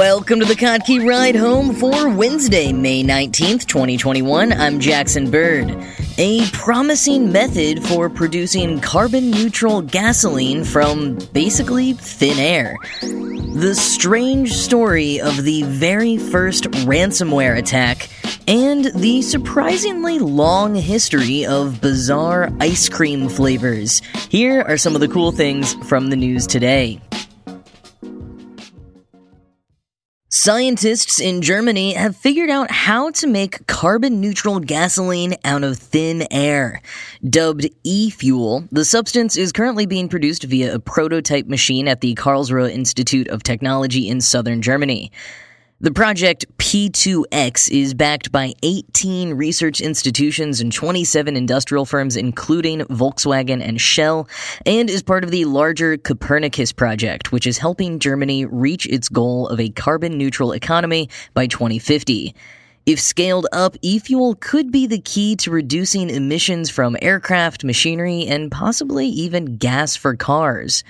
Welcome to the Kottke Ride Home for Wednesday, May 19th, 2021. I'm Jackson Bird. A promising method for producing carbon neutral gasoline from basically thin air. The strange story of the very first ransomware attack and the surprisingly long history of bizarre ice cream flavors. Here are some of the cool things from the news today. Scientists in Germany have figured out how to make carbon neutral gasoline out of thin air. Dubbed e fuel, the substance is currently being produced via a prototype machine at the Karlsruhe Institute of Technology in southern Germany. The project P2X is backed by 18 research institutions and 27 industrial firms, including Volkswagen and Shell, and is part of the larger Copernicus project, which is helping Germany reach its goal of a carbon neutral economy by 2050. If scaled up, e fuel could be the key to reducing emissions from aircraft, machinery, and possibly even gas for cars.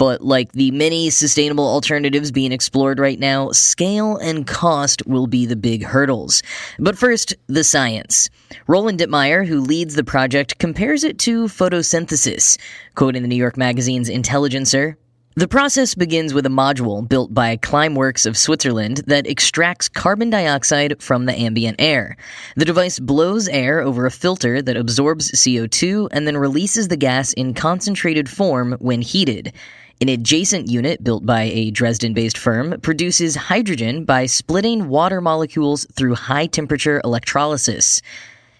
But like the many sustainable alternatives being explored right now, scale and cost will be the big hurdles. But first, the science. Roland Dittmeyer, who leads the project, compares it to photosynthesis. Quoting the New York Magazine's Intelligencer, the process begins with a module built by Climeworks of Switzerland that extracts carbon dioxide from the ambient air. The device blows air over a filter that absorbs CO2 and then releases the gas in concentrated form when heated. An adjacent unit built by a Dresden based firm produces hydrogen by splitting water molecules through high temperature electrolysis.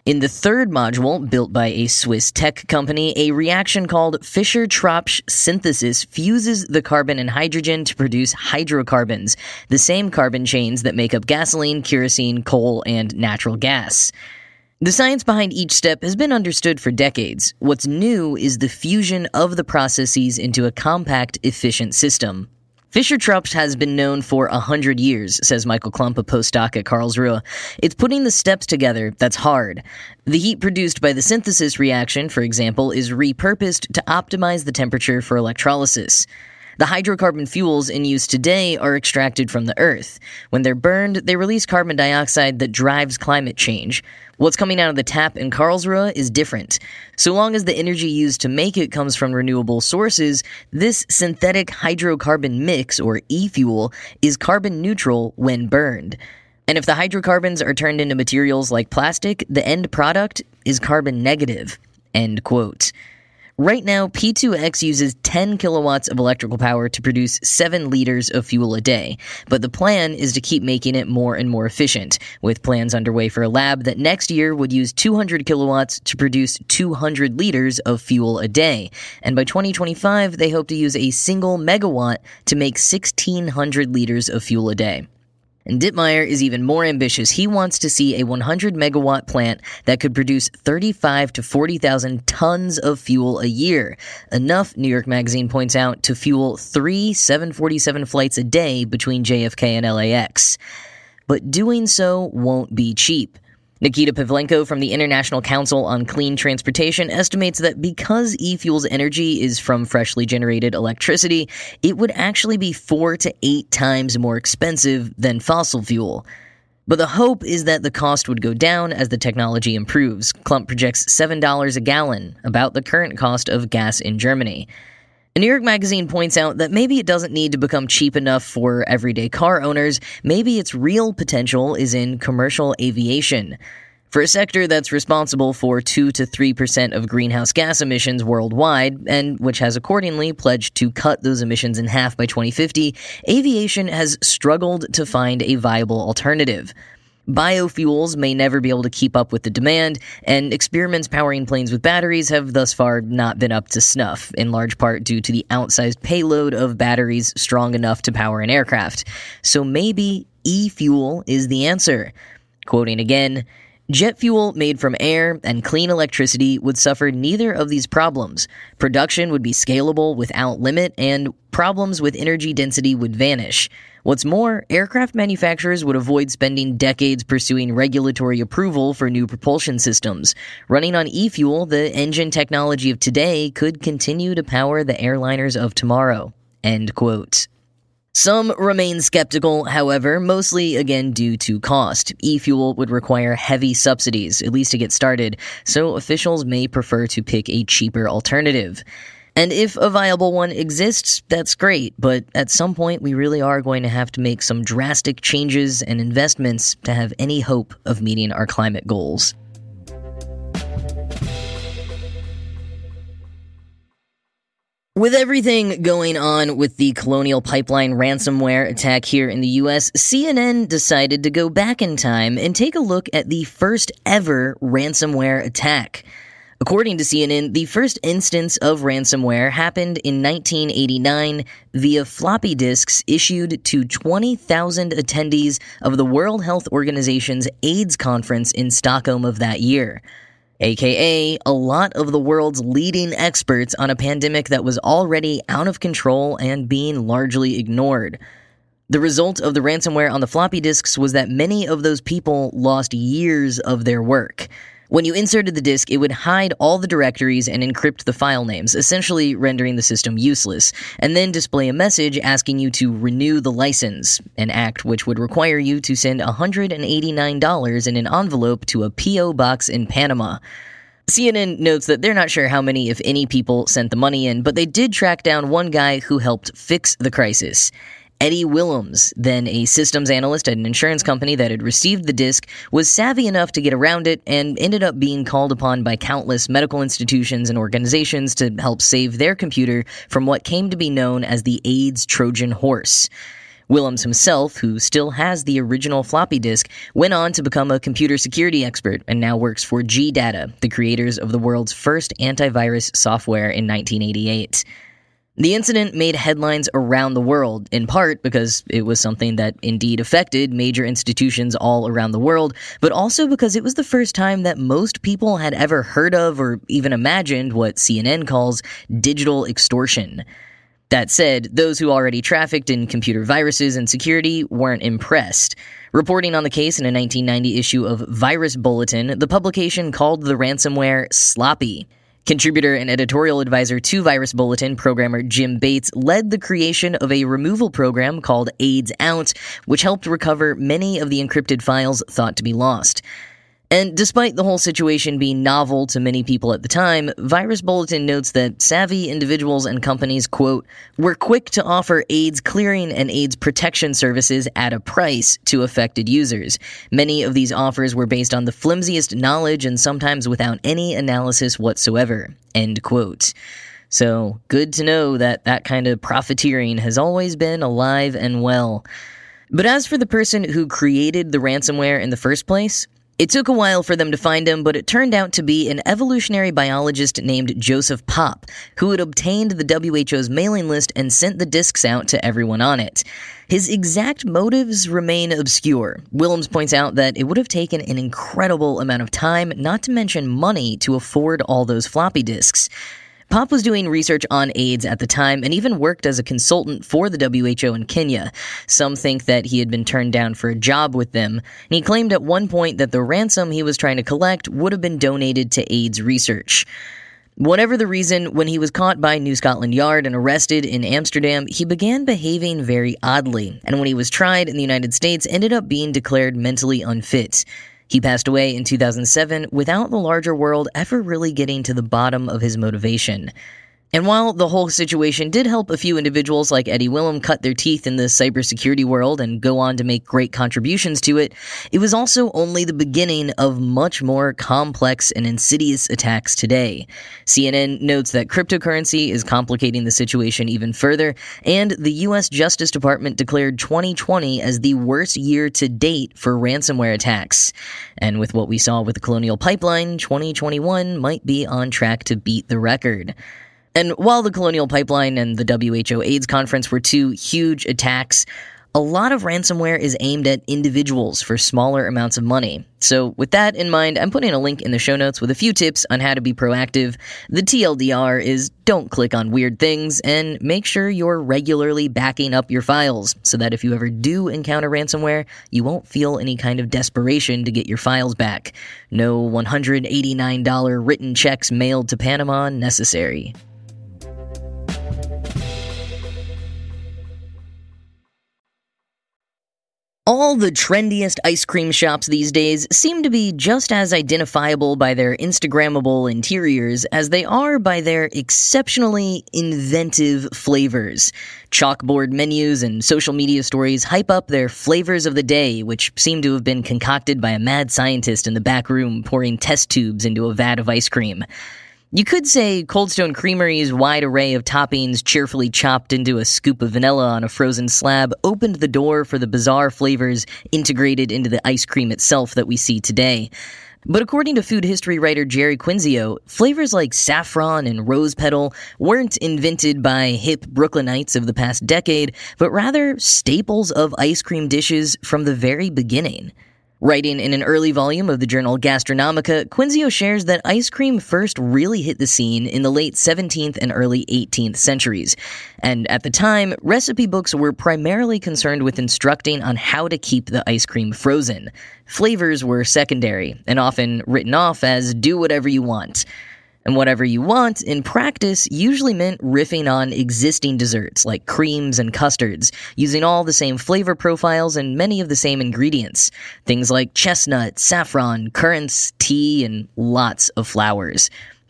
In the third module, built by a Swiss tech company, a reaction called Fischer Tropsch synthesis fuses the carbon and hydrogen to produce hydrocarbons, the same carbon chains that make up gasoline, kerosene, coal, and natural gas. The science behind each step has been understood for decades. What's new is the fusion of the processes into a compact, efficient system. Fischer Tropsch has been known for a hundred years, says Michael Klumpp, a postdoc at Karlsruhe. It's putting the steps together that's hard. The heat produced by the synthesis reaction, for example, is repurposed to optimize the temperature for electrolysis. The hydrocarbon fuels in use today are extracted from the earth. When they're burned, they release carbon dioxide that drives climate change. What's coming out of the tap in Karlsruhe is different. So long as the energy used to make it comes from renewable sources, this synthetic hydrocarbon mix, or e fuel, is carbon neutral when burned. And if the hydrocarbons are turned into materials like plastic, the end product is carbon negative. End quote. Right now, P2X uses 10 kilowatts of electrical power to produce 7 liters of fuel a day, but the plan is to keep making it more and more efficient, with plans underway for a lab that next year would use 200 kilowatts to produce 200 liters of fuel a day. And by 2025, they hope to use a single megawatt to make 1600 liters of fuel a day. And Dittmeyer is even more ambitious. He wants to see a 100 megawatt plant that could produce 35 to 40,000 tons of fuel a year. Enough, New York Magazine points out, to fuel three 747 flights a day between JFK and LAX. But doing so won't be cheap. Nikita Pavlenko from the International Council on Clean Transportation estimates that because e-fuel's energy is from freshly generated electricity, it would actually be four to eight times more expensive than fossil fuel. But the hope is that the cost would go down as the technology improves. Klumpp projects $7 a gallon, about the current cost of gas in Germany. New York Magazine points out that maybe it doesn't need to become cheap enough for everyday car owners, maybe its real potential is in commercial aviation. For a sector that's responsible for 2 to 3% of greenhouse gas emissions worldwide, and which has accordingly pledged to cut those emissions in half by 2050, aviation has struggled to find a viable alternative. Biofuels may never be able to keep up with the demand, and experiments powering planes with batteries have thus far not been up to snuff, in large part due to the outsized payload of batteries strong enough to power an aircraft. So maybe e fuel is the answer. Quoting again, Jet fuel made from air and clean electricity would suffer neither of these problems. Production would be scalable without limit, and problems with energy density would vanish. What's more, aircraft manufacturers would avoid spending decades pursuing regulatory approval for new propulsion systems. Running on e fuel, the engine technology of today could continue to power the airliners of tomorrow. End quote. Some remain skeptical, however, mostly again due to cost. E fuel would require heavy subsidies, at least to get started, so officials may prefer to pick a cheaper alternative. And if a viable one exists, that's great, but at some point we really are going to have to make some drastic changes and investments to have any hope of meeting our climate goals. With everything going on with the Colonial Pipeline ransomware attack here in the US, CNN decided to go back in time and take a look at the first ever ransomware attack. According to CNN, the first instance of ransomware happened in 1989 via floppy disks issued to 20,000 attendees of the World Health Organization's AIDS conference in Stockholm of that year aka a lot of the world's leading experts on a pandemic that was already out of control and being largely ignored. The result of the ransomware on the floppy disks was that many of those people lost years of their work. When you inserted the disk, it would hide all the directories and encrypt the file names, essentially rendering the system useless, and then display a message asking you to renew the license, an act which would require you to send $189 in an envelope to a P.O. box in Panama. CNN notes that they're not sure how many, if any, people sent the money in, but they did track down one guy who helped fix the crisis. Eddie Willems, then a systems analyst at an insurance company that had received the disc, was savvy enough to get around it and ended up being called upon by countless medical institutions and organizations to help save their computer from what came to be known as the AIDS Trojan horse. Willems himself, who still has the original floppy disk, went on to become a computer security expert and now works for G Data, the creators of the world's first antivirus software in 1988. The incident made headlines around the world, in part because it was something that indeed affected major institutions all around the world, but also because it was the first time that most people had ever heard of or even imagined what CNN calls digital extortion. That said, those who already trafficked in computer viruses and security weren't impressed. Reporting on the case in a 1990 issue of Virus Bulletin, the publication called the ransomware sloppy. Contributor and editorial advisor to Virus Bulletin programmer Jim Bates led the creation of a removal program called AIDS Out, which helped recover many of the encrypted files thought to be lost. And despite the whole situation being novel to many people at the time, Virus Bulletin notes that savvy individuals and companies, quote, were quick to offer AIDS clearing and AIDS protection services at a price to affected users. Many of these offers were based on the flimsiest knowledge and sometimes without any analysis whatsoever, end quote. So, good to know that that kind of profiteering has always been alive and well. But as for the person who created the ransomware in the first place, it took a while for them to find him, but it turned out to be an evolutionary biologist named Joseph Popp, who had obtained the WHO's mailing list and sent the discs out to everyone on it. His exact motives remain obscure. Willems points out that it would have taken an incredible amount of time, not to mention money, to afford all those floppy disks. Popp was doing research on AIDS at the time and even worked as a consultant for the WHO in Kenya. Some think that he had been turned down for a job with them, and he claimed at one point that the ransom he was trying to collect would have been donated to AIDS research. Whatever the reason, when he was caught by New Scotland Yard and arrested in Amsterdam, he began behaving very oddly, and when he was tried in the United States, ended up being declared mentally unfit. He passed away in 2007 without the larger world ever really getting to the bottom of his motivation. And while the whole situation did help a few individuals like Eddie Willems cut their teeth in the cybersecurity world and go on to make great contributions to it, it was also only the beginning of much more complex and insidious attacks today. CNN notes that cryptocurrency is complicating the situation even further, and the US Justice Department declared 2020 as the worst year to date for ransomware attacks. And with what we saw with the Colonial Pipeline, 2021 might be on track to beat the record. And while the Colonial Pipeline and the WHO AIDS conference were two huge attacks, a lot of ransomware is aimed at individuals for smaller amounts of money. So, with that in mind, I'm putting a link in the show notes with a few tips on how to be proactive. The TLDR is don't click on weird things and make sure you're regularly backing up your files so that if you ever do encounter ransomware, you won't feel any kind of desperation to get your files back. No $189 written checks mailed to Panama necessary. All the trendiest ice cream shops these days seem to be just as identifiable by their Instagrammable interiors as they are by their exceptionally inventive flavors. Chalkboard menus and social media stories hype up their flavors of the day, which seem to have been concocted by a mad scientist in the back room pouring test tubes into a vat of ice cream. You could say Cold Stone Creamery's wide array of toppings cheerfully chopped into a scoop of vanilla on a frozen slab opened the door for the bizarre flavors integrated into the ice cream itself that we see today. But according to food history writer Jeri Quinzio, flavors like saffron and rose petal weren't invented by hip Brooklynites of the past decade, but rather staples of ice cream dishes from the very beginning. Writing in an early volume of the journal Gastronomica, Quinzio shares that ice cream first really hit the scene in the late 17th and early 18th centuries. And at the time, recipe books were primarily concerned with instructing on how to keep the ice cream frozen. Flavors were secondary and often written off as do whatever you want. And whatever you want, in practice, usually meant riffing on existing desserts like creams and custards, using all the same flavor profiles and many of the same ingredients. Things like chestnut, saffron, currants, tea, and lots of flowers.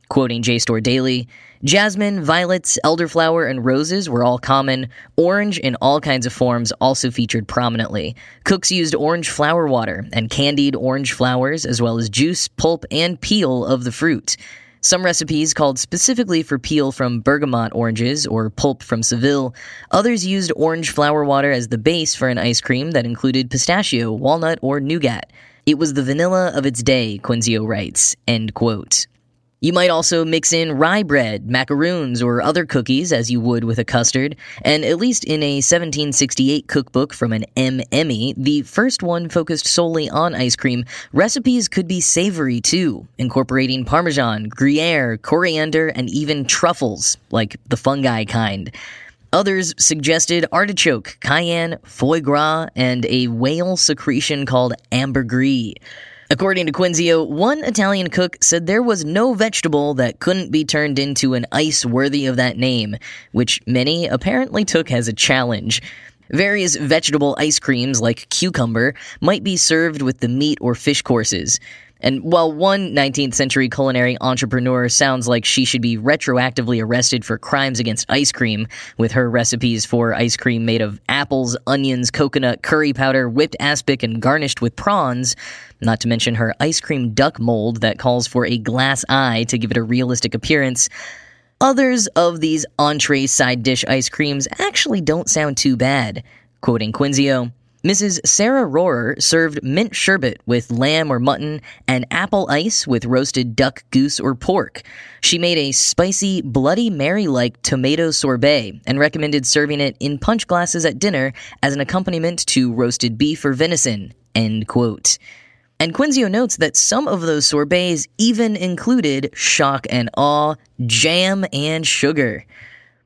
Quoting JSTOR Daily, Jasmine, violets, elderflower, and roses were all common. Orange in all kinds of forms also featured prominently. Cooks used orange flower water and candied orange flowers, as well as juice, pulp, and peel of the fruit. Some recipes called specifically for peel from bergamot oranges or pulp from Seville. Others used orange flower water as the base for an ice cream that included pistachio, walnut, or nougat. It was the vanilla of its day, Quinzio writes. End quote. You might also mix in rye bread, macaroons, or other cookies as you would with a custard. And at least in a 1768 cookbook from an M. Emy, the first one focused solely on ice cream, recipes could be savory too, incorporating parmesan, gruyere, coriander, and even truffles, like the fungi kind. Others suggested artichoke, cayenne, foie gras, and a whale secretion called ambergris. According to Quinzio, one Italian cook said there was no vegetable that couldn't be turned into an ice worthy of that name, which many apparently took as a challenge. Various vegetable ice creams, like cucumber, might be served with the meat or fish courses. And while one 19th century culinary entrepreneur sounds like she should be retroactively arrested for crimes against ice cream, with her recipes for ice cream made of apples, onions, coconut, curry powder, whipped aspic, and garnished with prawns, not to mention her ice cream duck mold that calls for a glass eye to give it a realistic appearance, others of these entree side dish ice creams actually don't sound too bad. Quoting Quinzio, Mrs. Sarah Rorer served mint sherbet with lamb or mutton and apple ice with roasted duck, goose, or pork. She made a spicy, Bloody Mary like tomato sorbet and recommended serving it in punch glasses at dinner as an accompaniment to roasted beef or venison. End quote. And Quinzio notes that some of those sorbets even included shock and awe, jam, and sugar.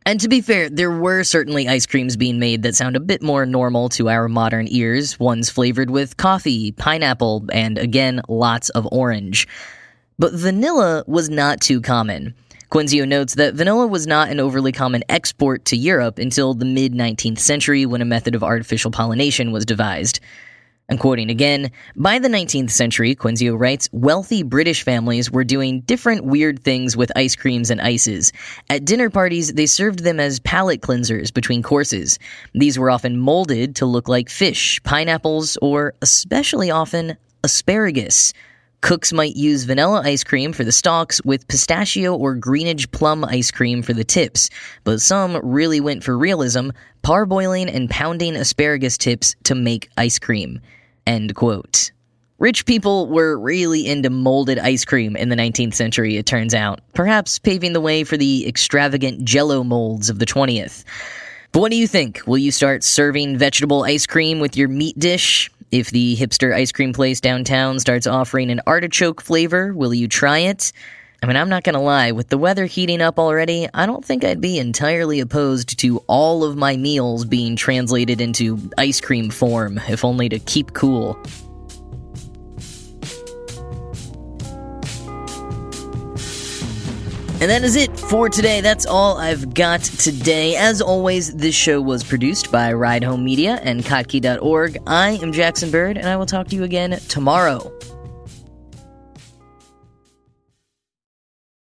And to be fair, there were certainly ice creams being made that sound a bit more normal to our modern ears, ones flavored with coffee, pineapple, and again, lots of orange. But vanilla was not too common. Quinzio notes that vanilla was not an overly common export to Europe until the mid 19th century when a method of artificial pollination was devised. I'm quoting again. By the 19th century, Quinzio writes, wealthy British families were doing different weird things with ice creams and ices. At dinner parties, they served them as palate cleansers between courses. These were often molded to look like fish, pineapples, or especially often, asparagus. Cooks might use vanilla ice cream for the stalks with pistachio or greengage plum ice cream for the tips, but some really went for realism, parboiling and pounding asparagus tips to make ice cream. End quote. Rich people were really into molded ice cream in the 19th century, it turns out, perhaps paving the way for the extravagant jello molds of the 20th. But what do you think? Will you start serving vegetable ice cream with your meat dish? If the hipster ice cream place downtown starts offering an artichoke flavor, will you try it? I mean, I'm not gonna lie, with the weather heating up already, I don't think I'd be entirely opposed to all of my meals being translated into ice cream form, if only to keep cool. And that is it for today. That's all I've got today. As always, this show was produced by Ride Home Media and Kottke.org. I am Jackson Bird, and I will talk to you again tomorrow.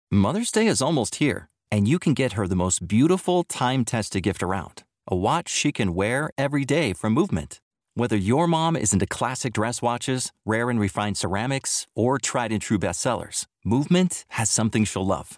Mother's Day is almost here, and you can get her the most beautiful time tested gift around a watch she can wear every day from Movement. Whether your mom is into classic dress watches, rare and refined ceramics, or tried and true bestsellers, Movement has something she'll love.